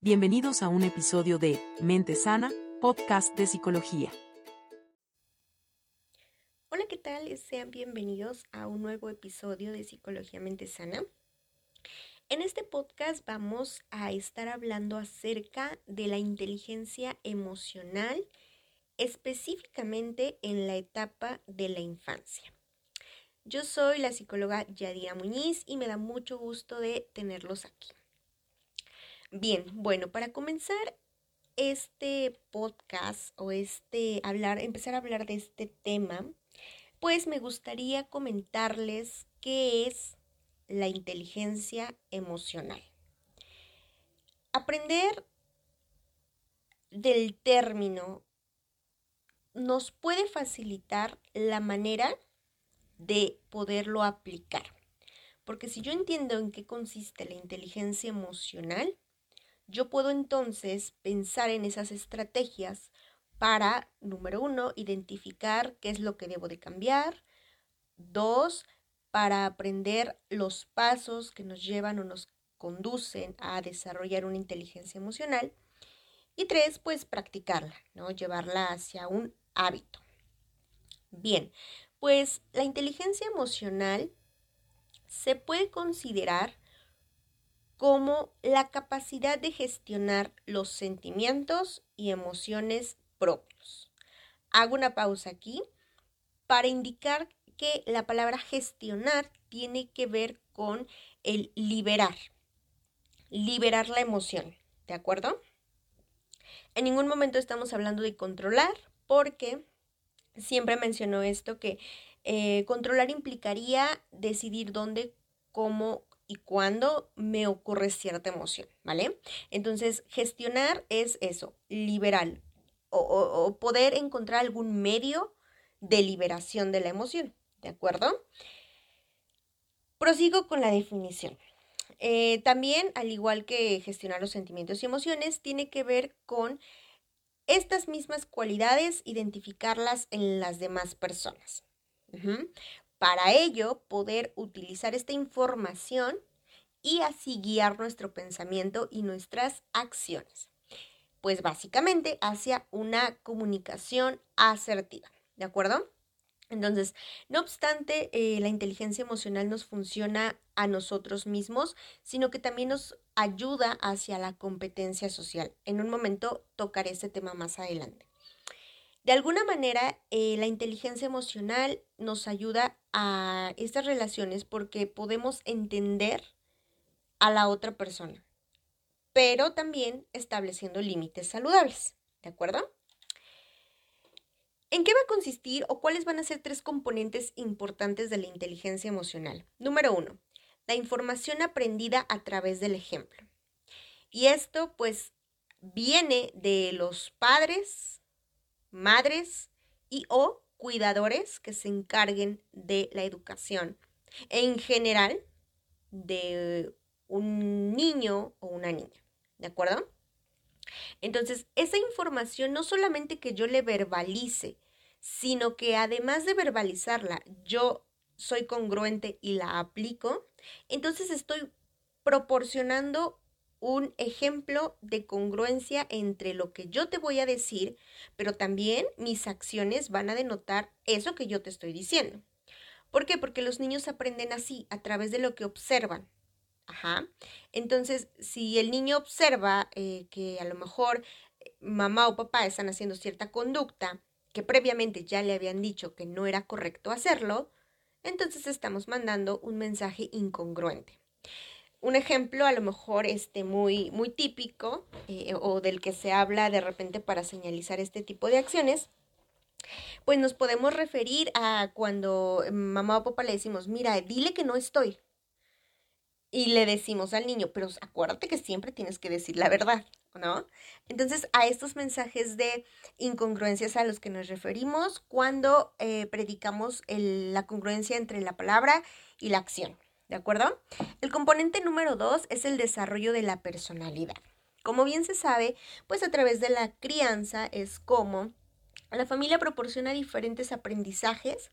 Bienvenidos a un episodio de Mente Sana, podcast de psicología. Hola, ¿qué tal? Sean bienvenidos a un nuevo episodio de Psicología Mente Sana. En este podcast vamos a estar hablando acerca de la inteligencia emocional, específicamente en la etapa de la infancia. Yo soy la psicóloga Yadira Muñiz y me da mucho gusto de tenerlos aquí. Bien, bueno, para comenzar este podcast o este hablar, empezar a hablar de este tema, pues me gustaría comentarles qué es la inteligencia emocional. Aprender del término nos puede facilitar la manera de poderlo aplicar. Porque si yo entiendo en qué consiste la inteligencia emocional, yo puedo entonces pensar en esas estrategias para, número uno, identificar qué es lo que debo de cambiar. Dos, para aprender los pasos que nos llevan o nos conducen a desarrollar una inteligencia emocional. Y tres, pues practicarla, ¿no? Llevarla hacia un hábito. Bien, pues la inteligencia emocional se puede considerar como la capacidad de gestionar los sentimientos y emociones propios. Hago una pausa aquí para indicar que la palabra gestionar tiene que ver con el liberar, liberar la emoción, ¿de acuerdo? En ningún momento estamos hablando de controlar porque siempre mencionó esto que eh, controlar implicaría decidir dónde, cómo, y cuando me ocurre cierta emoción, ¿vale? Entonces, gestionar es eso, liberar o, poder encontrar algún medio de liberación de la emoción, ¿de acuerdo? Prosigo con la definición. Eh, también, al igual que gestionar los sentimientos y emociones, tiene que ver con estas mismas cualidades, identificarlas en las demás personas. Para ello, poder utilizar esta información y así guiar nuestro pensamiento y nuestras acciones. Pues básicamente hacia una comunicación asertiva, ¿de acuerdo? Entonces, no obstante, eh, la inteligencia emocional nos funciona a nosotros mismos, sino que también nos ayuda hacia la competencia social. En un momento tocaré ese tema más adelante. De alguna manera, eh, la inteligencia emocional nos ayuda a estas relaciones porque podemos entender a la otra persona, pero también estableciendo límites saludables, ¿de acuerdo? ¿En qué va a consistir o cuáles van a ser tres componentes importantes de la inteligencia emocional? Número uno, la información aprendida a través del ejemplo. Y esto pues viene de los padres, madres y o cuidadores que se encarguen de la educación en general de un niño o una niña. ¿De acuerdo? Entonces, esa información no solamente que yo le verbalice, sino que además de verbalizarla, yo soy congruente y la aplico, entonces estoy proporcionando un ejemplo de congruencia entre lo que yo te voy a decir, pero también mis acciones van a denotar eso que yo te estoy diciendo. ¿Por qué? Porque los niños aprenden así, a través de lo que observan. Ajá. Entonces, si el niño observa eh, que a lo mejor eh, mamá o papá están haciendo cierta conducta que previamente ya le habían dicho que no era correcto hacerlo, entonces estamos mandando un mensaje incongruente un ejemplo a lo mejor este, muy, muy típico eh, o del que se habla de repente para señalizar este tipo de acciones, pues nos podemos referir a cuando mamá o papá le decimos, mira, dile que no estoy. Y le decimos al niño, pero acuérdate que siempre tienes que decir la verdad, ¿no? Entonces, a estos mensajes de incongruencias a los que nos referimos cuando eh, predicamos la congruencia entre la palabra y la acción. ¿De acuerdo? El componente número dos es el desarrollo de la personalidad. Como bien se sabe, pues a través de la crianza es como la familia proporciona diferentes aprendizajes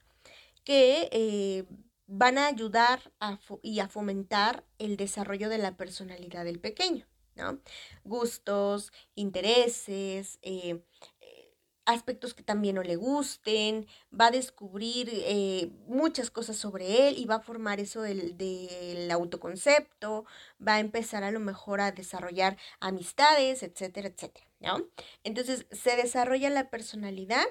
que eh, van a ayudar y a fomentar el desarrollo de la personalidad del pequeño, ¿no? Gustos, intereses, eh, aspectos que también no le gusten, va a descubrir eh, muchas cosas sobre él y va a formar eso del, del, autoconcepto, va a empezar a lo mejor a desarrollar amistades, etcétera, etcétera, ¿no? Entonces se desarrolla la personalidad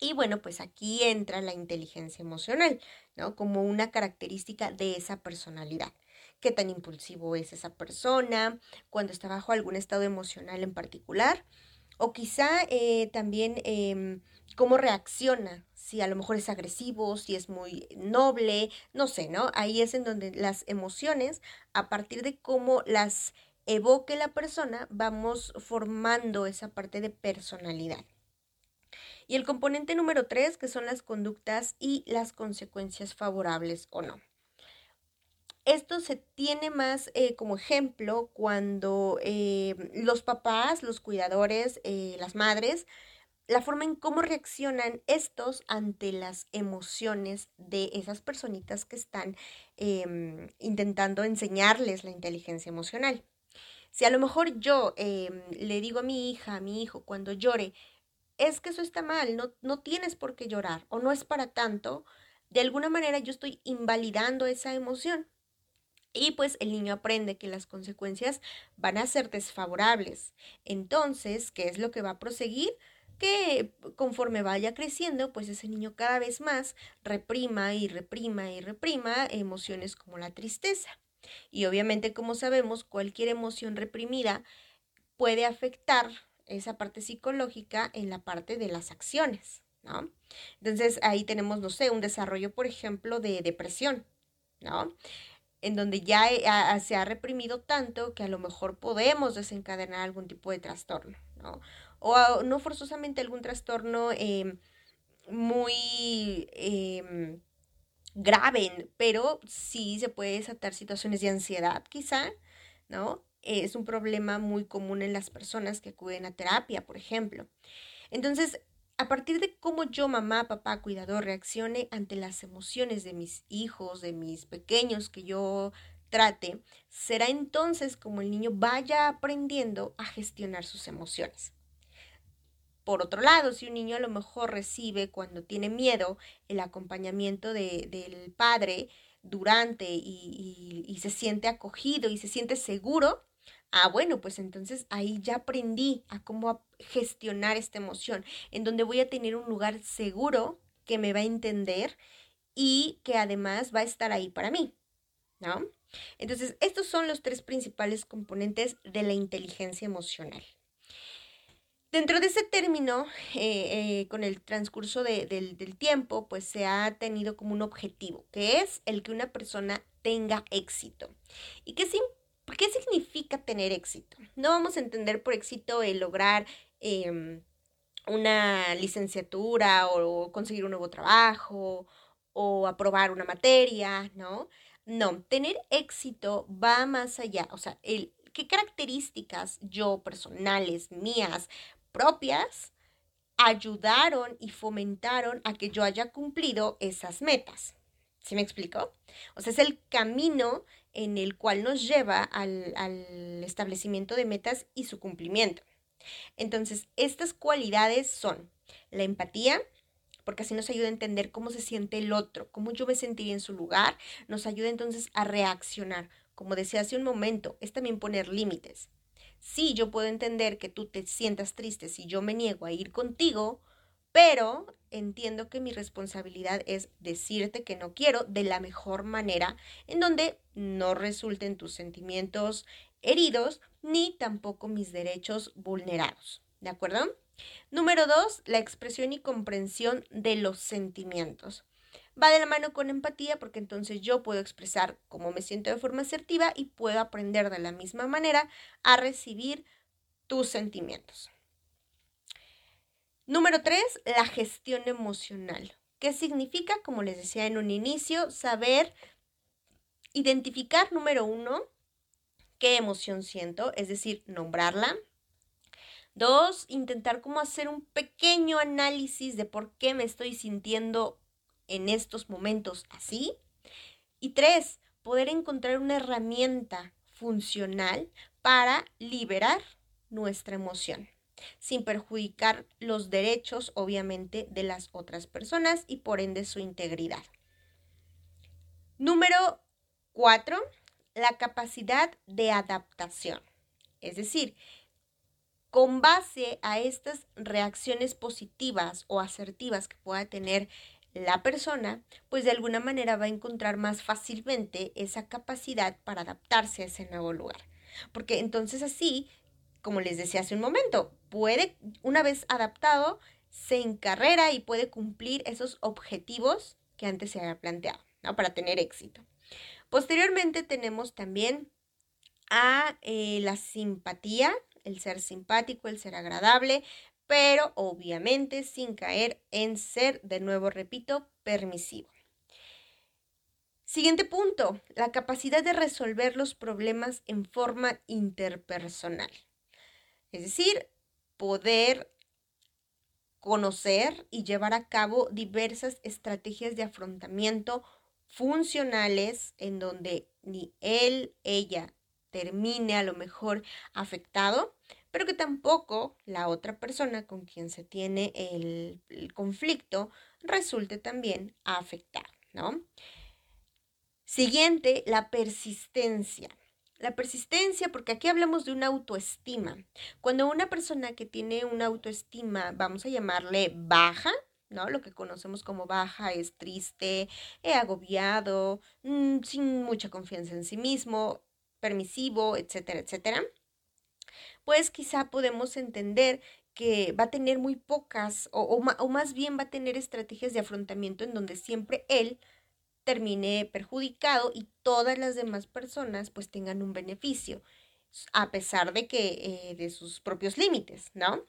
y bueno, pues aquí entra la inteligencia emocional, ¿no? Como una característica de esa personalidad. ¿Qué tan impulsivo es esa persona? Cuando está bajo algún estado emocional en particular o quizá eh, también em, cómo reacciona, si a lo mejor es agresivo, si es muy noble, no sé, ¿no? Ahí es en donde las emociones, a partir de cómo las evoque la persona, vamos formando esa parte de personalidad. Y el componente número tres, que son las conductas y las consecuencias favorables o no. Esto se tiene más eh, como ejemplo cuando eh, los papás, los cuidadores, eh, las madres, la forma en cómo reaccionan estos ante las emociones de esas personitas que están em, intentando enseñarles la inteligencia emocional. Si a lo mejor yo em, le digo a mi hija, a mi hijo, cuando llore, es que eso está mal, no, no tienes por qué llorar o no es para tanto, de alguna manera yo estoy invalidando esa emoción y pues el niño aprende que las consecuencias van a ser desfavorables. Entonces, ¿qué es lo que va a proseguir? Que conforme vaya creciendo, pues ese niño cada vez más reprima y reprima y reprima emociones como la tristeza. Y obviamente, como sabemos, cualquier emoción reprimida puede afectar esa parte psicológica en la parte de las acciones, ¿no? Entonces ahí tenemos, no sé, un desarrollo, por ejemplo, de depresión, ¿no? En donde ya se ha reprimido tanto que a lo mejor podemos desencadenar algún tipo de trastorno, ¿no? O no forzosamente algún trastorno em, muy em, grave, pero sí se puede desatar situaciones de ansiedad quizá, ¿no? Es un problema muy común en las personas que acuden a terapia, por ejemplo. Entonces, a partir de cómo yo, mamá, papá, cuidador, reaccione ante las emociones de mis hijos, de mis pequeños que yo trate, será entonces como el niño vaya aprendiendo a gestionar sus emociones. Por otro lado, si un niño a lo mejor recibe cuando tiene miedo el acompañamiento de, del padre durante y, y se siente acogido y se siente seguro, Ah, bueno, pues entonces ahí ya aprendí a cómo gestionar esta emoción, en donde voy a tener un lugar seguro que me va a entender y que además va a estar ahí para mí, ¿no? Entonces, estos son los tres principales componentes de la inteligencia emocional. Dentro de ese término, eh, eh, con el transcurso del, tiempo, pues se ha tenido como un objetivo, que es el que una persona tenga éxito. ¿Y qué es ¿Qué significa tener éxito? No vamos a entender por éxito el lograr em, una licenciatura o conseguir un nuevo trabajo o aprobar una materia, ¿no? No, tener éxito va más allá, o sea, el, qué características yo personales, mías, propias, ayudaron y fomentaron a que yo haya cumplido esas metas. ¿Sí me explico? O sea, es el camino en el cual nos lleva al, establecimiento de metas y su cumplimiento. Entonces, estas cualidades son la empatía, porque así nos ayuda a entender cómo se siente el otro, cómo yo me sentiría en su lugar, nos ayuda entonces a reaccionar. Como decía hace un momento, es también poner límites. Sí, yo puedo entender que tú te sientas triste si yo me niego a ir contigo, pero entiendo que mi responsabilidad es decirte que no quiero de la mejor manera, en donde no resulten tus sentimientos heridos ni tampoco mis derechos vulnerados. ¿De acuerdo? Número dos, la expresión y comprensión de los sentimientos. Va de la mano con empatía porque entonces yo puedo expresar cómo me siento de forma asertiva y puedo aprender de la misma manera a recibir tus sentimientos. Número tres, la gestión emocional. ¿Qué significa? Como les decía en un inicio, saber identificar, número uno, qué emoción siento, es decir, nombrarla. Dos, intentar como hacer un pequeño análisis de por qué me estoy sintiendo en estos momentos así. Y tres, poder encontrar una herramienta funcional para liberar nuestra emoción, sin perjudicar los derechos, obviamente, de las otras personas y por ende su integridad. Número cuatro, la capacidad de adaptación. Es decir, con base a estas reacciones positivas o asertivas que pueda tener la persona, pues de alguna manera va a encontrar más fácilmente esa capacidad para adaptarse a ese nuevo lugar. Porque entonces así, como les decía hace un momento, puede, una vez adaptado, se encarrera y puede cumplir esos objetivos que antes se había planteado, ¿no? Para tener éxito. Posteriormente tenemos también a eh, la simpatía, el ser simpático, el ser agradable, pero obviamente sin caer en ser, de nuevo repito, permisivo. Siguiente punto, la capacidad de resolver los problemas en forma interpersonal. Es decir, poder conocer y llevar a cabo diversas estrategias de afrontamiento funcionales en donde ni él, ella termine a lo mejor afectado, pero que tampoco la otra persona con quien se tiene el, conflicto resulte también afectado, ¿no? Siguiente, la persistencia. La persistencia, porque aquí hablamos de una autoestima. Cuando una persona que tiene una autoestima, vamos a llamarle baja, ¿no? Lo que conocemos como baja es triste, agobiado, mm, sin mucha confianza en sí mismo, permisivo, etcétera, etcétera, pues quizá podemos entender que va a tener muy pocas o, más bien va a tener estrategias de afrontamiento en donde siempre él termine perjudicado y todas las demás personas pues tengan un beneficio a pesar de que eh, de sus propios límites, ¿no?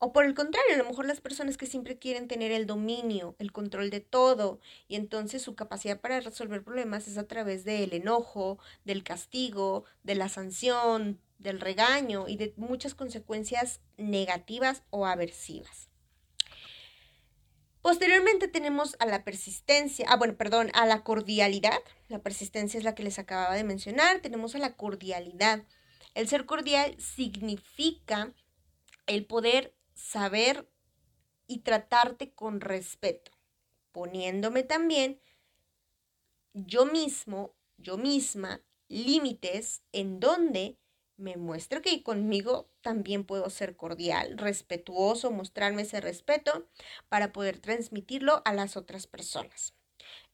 O por el contrario, a lo mejor las personas que siempre quieren tener el dominio, el control de todo, y entonces su capacidad para resolver problemas es a través del enojo, del castigo, de la sanción, del regaño y de muchas consecuencias negativas o aversivas. Posteriormente tenemos a la persistencia, ah, bueno, perdón, a la cordialidad. La persistencia es la que les acababa de mencionar. Tenemos a la cordialidad. El ser cordial significa el poder saber y tratarte con respeto, poniéndome también yo mismo, yo misma, límites en donde me muestro que conmigo también puedo ser cordial, respetuoso, mostrarme ese respeto para poder transmitirlo a las otras personas.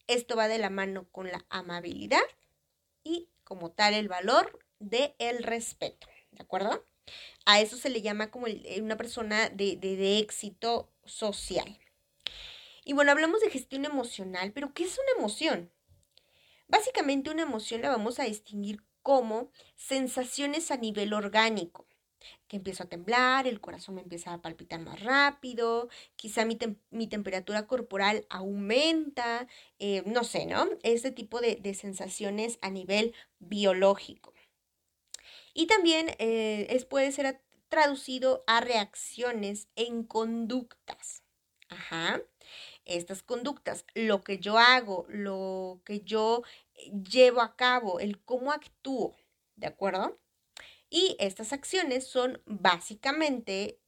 Esto va de la mano con la amabilidad y como tal el valor del el respeto, ¿de acuerdo? A eso se le llama como eh, una persona de, de éxito social. Y bueno, hablamos de gestión emocional, pero ¿qué es una emoción? Básicamente una emoción la vamos a distinguir como sensaciones a nivel orgánico, que empiezo a temblar, el corazón me empieza a palpitar más rápido, quizá mi, mi temperatura corporal aumenta, eh, no sé, ¿no? Ese tipo de, de sensaciones a nivel biológico. Y también eh, es, puede ser traducido a reacciones en conductas. Ajá. Estas conductas, lo que yo hago, lo que yo llevo a cabo, el cómo actúo, ¿de acuerdo? Y estas acciones son básicamente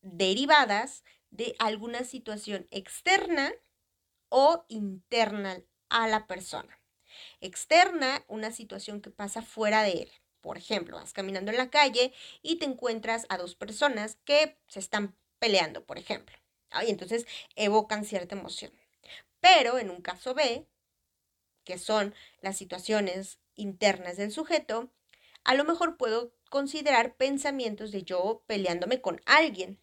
derivadas de alguna situación externa o interna a la persona. Externa, una situación que pasa fuera de él. Por ejemplo, vas caminando en la calle y te encuentras a dos personas que se están peleando, por ejemplo. Y entonces evocan cierta emoción. Pero en un caso B, que son las situaciones internas del sujeto, a lo mejor puedo considerar pensamientos de yo peleándome con alguien.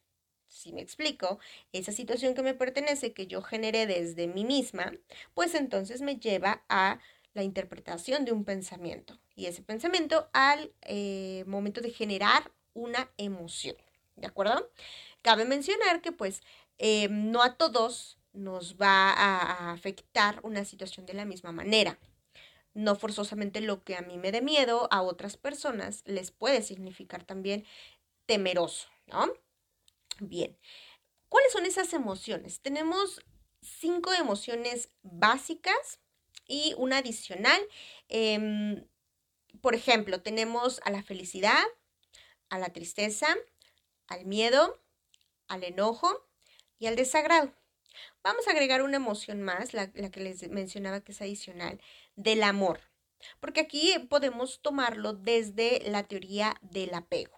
Si me explico, esa situación que me pertenece, que yo generé desde mí misma, pues entonces me lleva a la interpretación de un pensamiento y ese pensamiento al eh, momento de generar una emoción. ¿De acuerdo? Cabe mencionar que pues eh, no a todos nos va a, afectar una situación de la misma manera. No forzosamente lo que a mí me dé miedo, a otras personas les puede significar también temeroso, ¿no? Bien, ¿cuáles son esas emociones? Tenemos cinco emociones básicas y una adicional. Em, por ejemplo, tenemos a la felicidad, a la tristeza, al miedo, al enojo y al desagrado. Vamos a agregar una emoción más, la, que les mencionaba que es adicional, del amor, porque aquí podemos tomarlo desde la teoría del apego.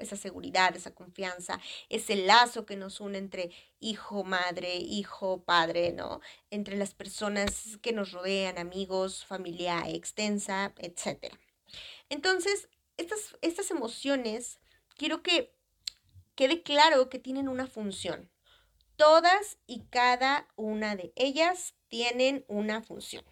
Esa seguridad, esa confianza, ese lazo que nos une entre hijo, madre, hijo, padre, ¿no? Entre las personas que nos rodean, amigos, familia extensa, etc. Entonces, estas, estas emociones, quiero que quede claro que tienen una función. Todas y cada una de ellas tienen una función.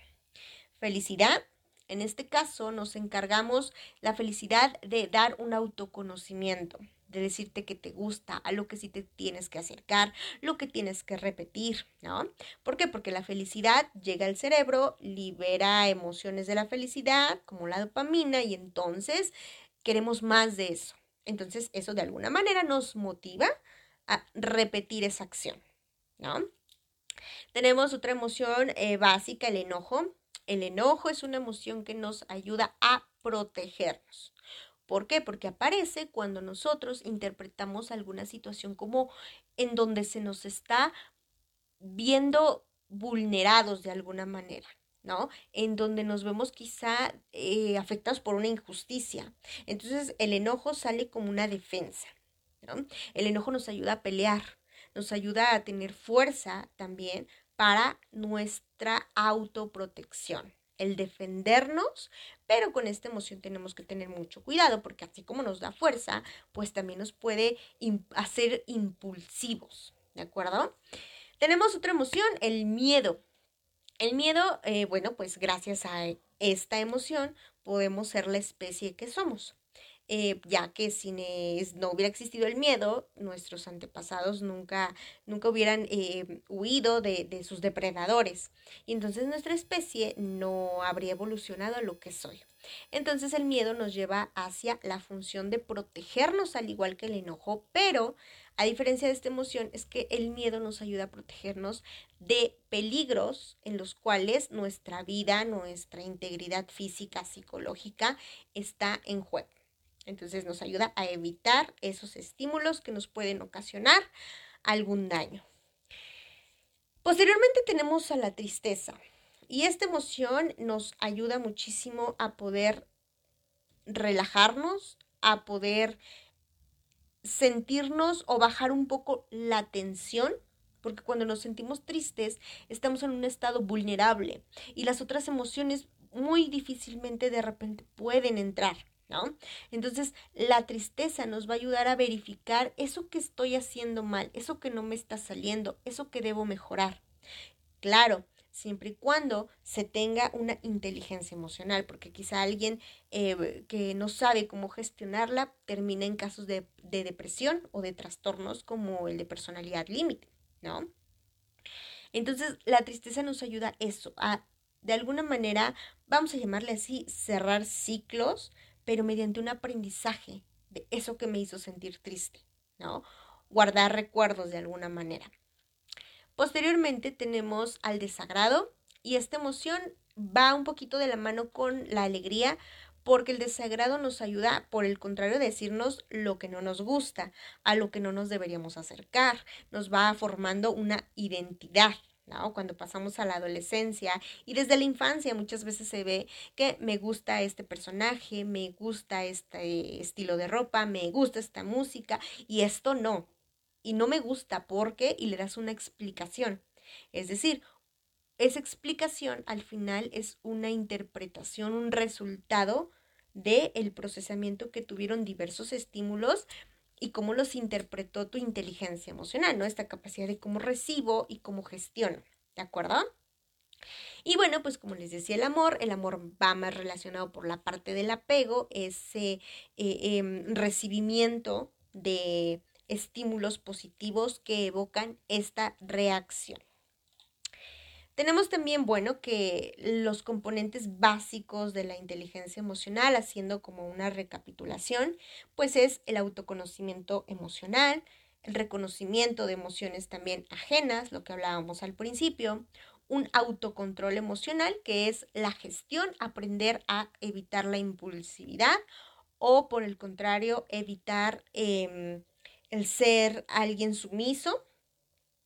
Felicidad, en este caso nos encargamos la felicidad de dar un autoconocimiento, de decirte que te gusta, a lo que sí te tienes que acercar, lo que tienes que repetir, ¿no? ¿Por qué? Porque la felicidad llega al cerebro, libera emociones de la felicidad, como la dopamina, y entonces queremos más de eso. Entonces eso de alguna manera nos motiva a repetir esa acción, ¿no? Tenemos otra emoción eh, básica, el enojo. El enojo es una emoción que nos ayuda a protegernos. ¿Por qué? Porque aparece cuando nosotros interpretamos alguna situación como en donde se nos está viendo vulnerados de alguna manera, ¿no? En donde nos vemos quizá eh, afectados por una injusticia. Entonces el enojo sale como una defensa, El enojo nos ayuda a pelear, nos ayuda a tener fuerza también para nuestra autoprotección, el defendernos, pero con esta emoción tenemos que tener mucho cuidado porque así como nos da fuerza, pues también nos puede hacer impulsivos, ¿de acuerdo? Tenemos otra emoción, el miedo. El miedo, eh, bueno, pues gracias a esta emoción podemos ser la especie que somos. Eh, ya que si no hubiera existido el miedo, nuestros antepasados nunca, nunca hubieran eh, huido de, de, sus depredadores. Y entonces nuestra especie no habría evolucionado a lo que soy. Entonces el miedo nos lleva hacia la función de protegernos al igual que el enojo, pero a diferencia de esta emoción es que el miedo nos ayuda a protegernos de peligros en los cuales nuestra vida, nuestra integridad física, psicológica está en juego. Entonces nos ayuda a evitar esos estímulos que nos pueden ocasionar algún daño. Posteriormente tenemos a la tristeza y esta emoción nos ayuda muchísimo a poder relajarnos, a poder sentirnos o bajar un poco la tensión, porque cuando nos sentimos tristes estamos en un estado vulnerable y las otras emociones muy difícilmente de repente pueden entrar. ¿No? Entonces, la tristeza nos va a ayudar a verificar eso que estoy haciendo mal, eso que no me está saliendo, eso que debo mejorar. Claro, siempre y cuando se tenga una inteligencia emocional, porque quizá alguien eh, que no sabe cómo gestionarla termina en casos de, de depresión o de trastornos como el de personalidad límite, ¿no? Entonces, la tristeza nos ayuda a eso, a de alguna manera, vamos a llamarle así, cerrar ciclos, pero mediante un aprendizaje de eso que me hizo sentir triste, ¿no? Guardar recuerdos de alguna manera. Posteriormente tenemos al desagrado y esta emoción va un poquito de la mano con la alegría porque el desagrado nos ayuda, por el contrario, a decirnos lo que no nos gusta, a lo que no nos deberíamos acercar, nos va formando una identidad, cuando pasamos a la adolescencia y desde la infancia muchas veces se ve que me gusta este personaje, me gusta este estilo de ropa, me gusta esta música y esto no. Y no me gusta porque y le das una explicación. Es decir, esa explicación al final es una interpretación, un resultado del el procesamiento que tuvieron diversos estímulos y cómo los interpretó tu inteligencia emocional, ¿no? Esta capacidad de cómo recibo y cómo gestiono, ¿de acuerdo? Y bueno, pues como les decía, el amor, el amor va más relacionado por la parte del apego, ese eh, em, recibimiento de estímulos positivos que evocan esta reacción. Tenemos también, bueno, que los componentes básicos de la inteligencia emocional, haciendo como una recapitulación, pues es el autoconocimiento emocional, el reconocimiento de emociones también ajenas, lo que hablábamos al principio, un autocontrol emocional, que es la gestión, aprender a evitar la impulsividad o por el contrario, evitar em, el ser alguien sumiso,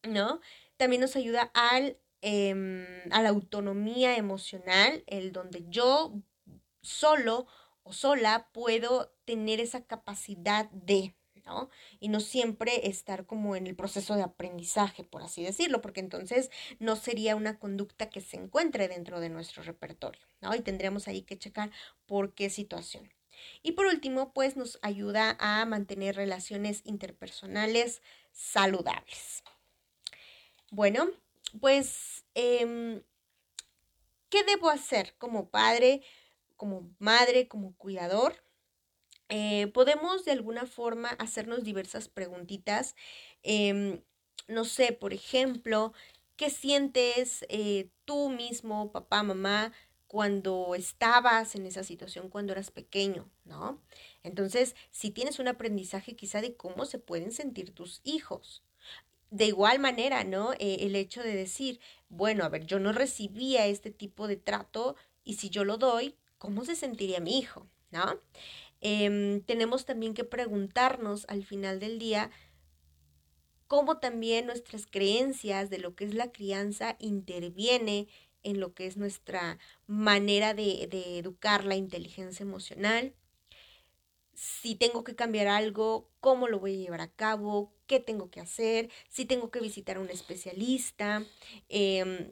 ¿no? También nos ayuda al, em, a la autonomía emocional, el donde yo solo o sola puedo tener esa capacidad de, ¿no? Y no siempre estar como en el proceso de aprendizaje, por así decirlo, porque entonces no sería una conducta que se encuentre dentro de nuestro repertorio, ¿no? Y tendríamos ahí que checar por qué situación. Y por último, pues nos ayuda a mantener relaciones interpersonales saludables. Bueno, pues, em, ¿qué debo hacer como padre, como madre, como cuidador? Eh, podemos de alguna forma hacernos diversas preguntitas. Em, no sé, por ejemplo, ¿qué sientes eh, tú mismo, papá, mamá, cuando estabas en esa situación cuando eras pequeño, ¿no? Entonces, si tienes un aprendizaje quizá de cómo se pueden sentir tus hijos. De igual manera, ¿no? Eh, el hecho de decir, bueno, a ver, yo no recibía este tipo de trato y si yo lo doy, ¿cómo se sentiría mi hijo? ¿No? Em, tenemos también que preguntarnos al final del día cómo también nuestras creencias de lo que es la crianza interviene en lo que es nuestra manera de, educar la inteligencia emocional. Si tengo que cambiar algo, cómo lo voy a llevar a cabo, qué tengo que hacer, si tengo que visitar a un especialista, em,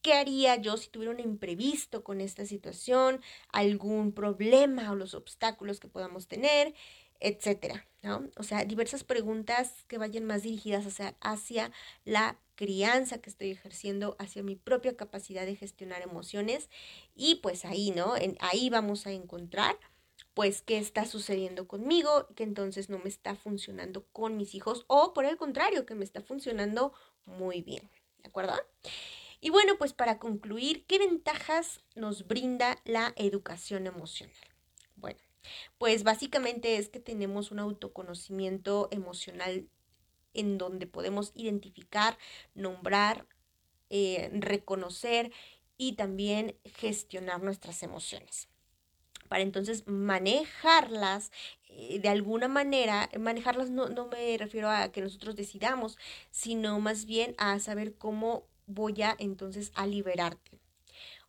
qué haría yo si tuviera un imprevisto con esta situación, algún problema o los obstáculos que podamos tener, etcétera, ¿no? O sea, diversas preguntas que vayan más dirigidas hacia, hacia la crianza que estoy ejerciendo hacia mi propia capacidad de gestionar emociones y pues ahí, ¿no? En, ahí vamos a encontrar pues qué está sucediendo conmigo, que entonces no me está funcionando con mis hijos o por el contrario, que me está funcionando muy bien, ¿de acuerdo? Y bueno, pues para concluir, ¿qué ventajas nos brinda la educación emocional? Bueno, pues básicamente es que tenemos un autoconocimiento emocional en donde podemos identificar, nombrar, eh, reconocer y también gestionar nuestras emociones. Para entonces manejarlas eh, de alguna manera, manejarlas no, no me refiero a que nosotros decidamos, sino más bien a saber cómo voy a entonces a liberarte.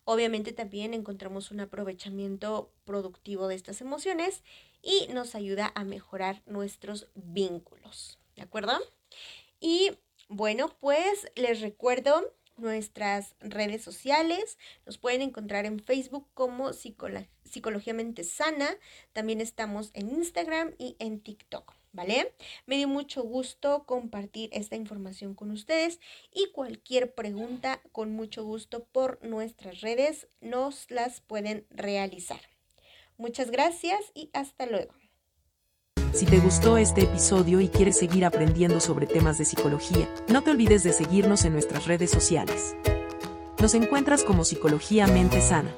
Obviamente también encontramos un aprovechamiento productivo de estas emociones y nos ayuda a mejorar nuestros vínculos. ¿De acuerdo? Y bueno, pues les recuerdo nuestras redes sociales. Nos pueden encontrar en Facebook como Psicología Mente Sana. También estamos en Instagram y en TikTok. ¿Vale? Me dio mucho gusto compartir esta información con ustedes y cualquier pregunta con mucho gusto por nuestras redes nos las pueden realizar. Muchas gracias y hasta luego. Si te gustó este episodio y quieres seguir aprendiendo sobre temas de psicología, no te olvides de seguirnos en nuestras redes sociales. Nos encuentras como Psicología Mente Sana.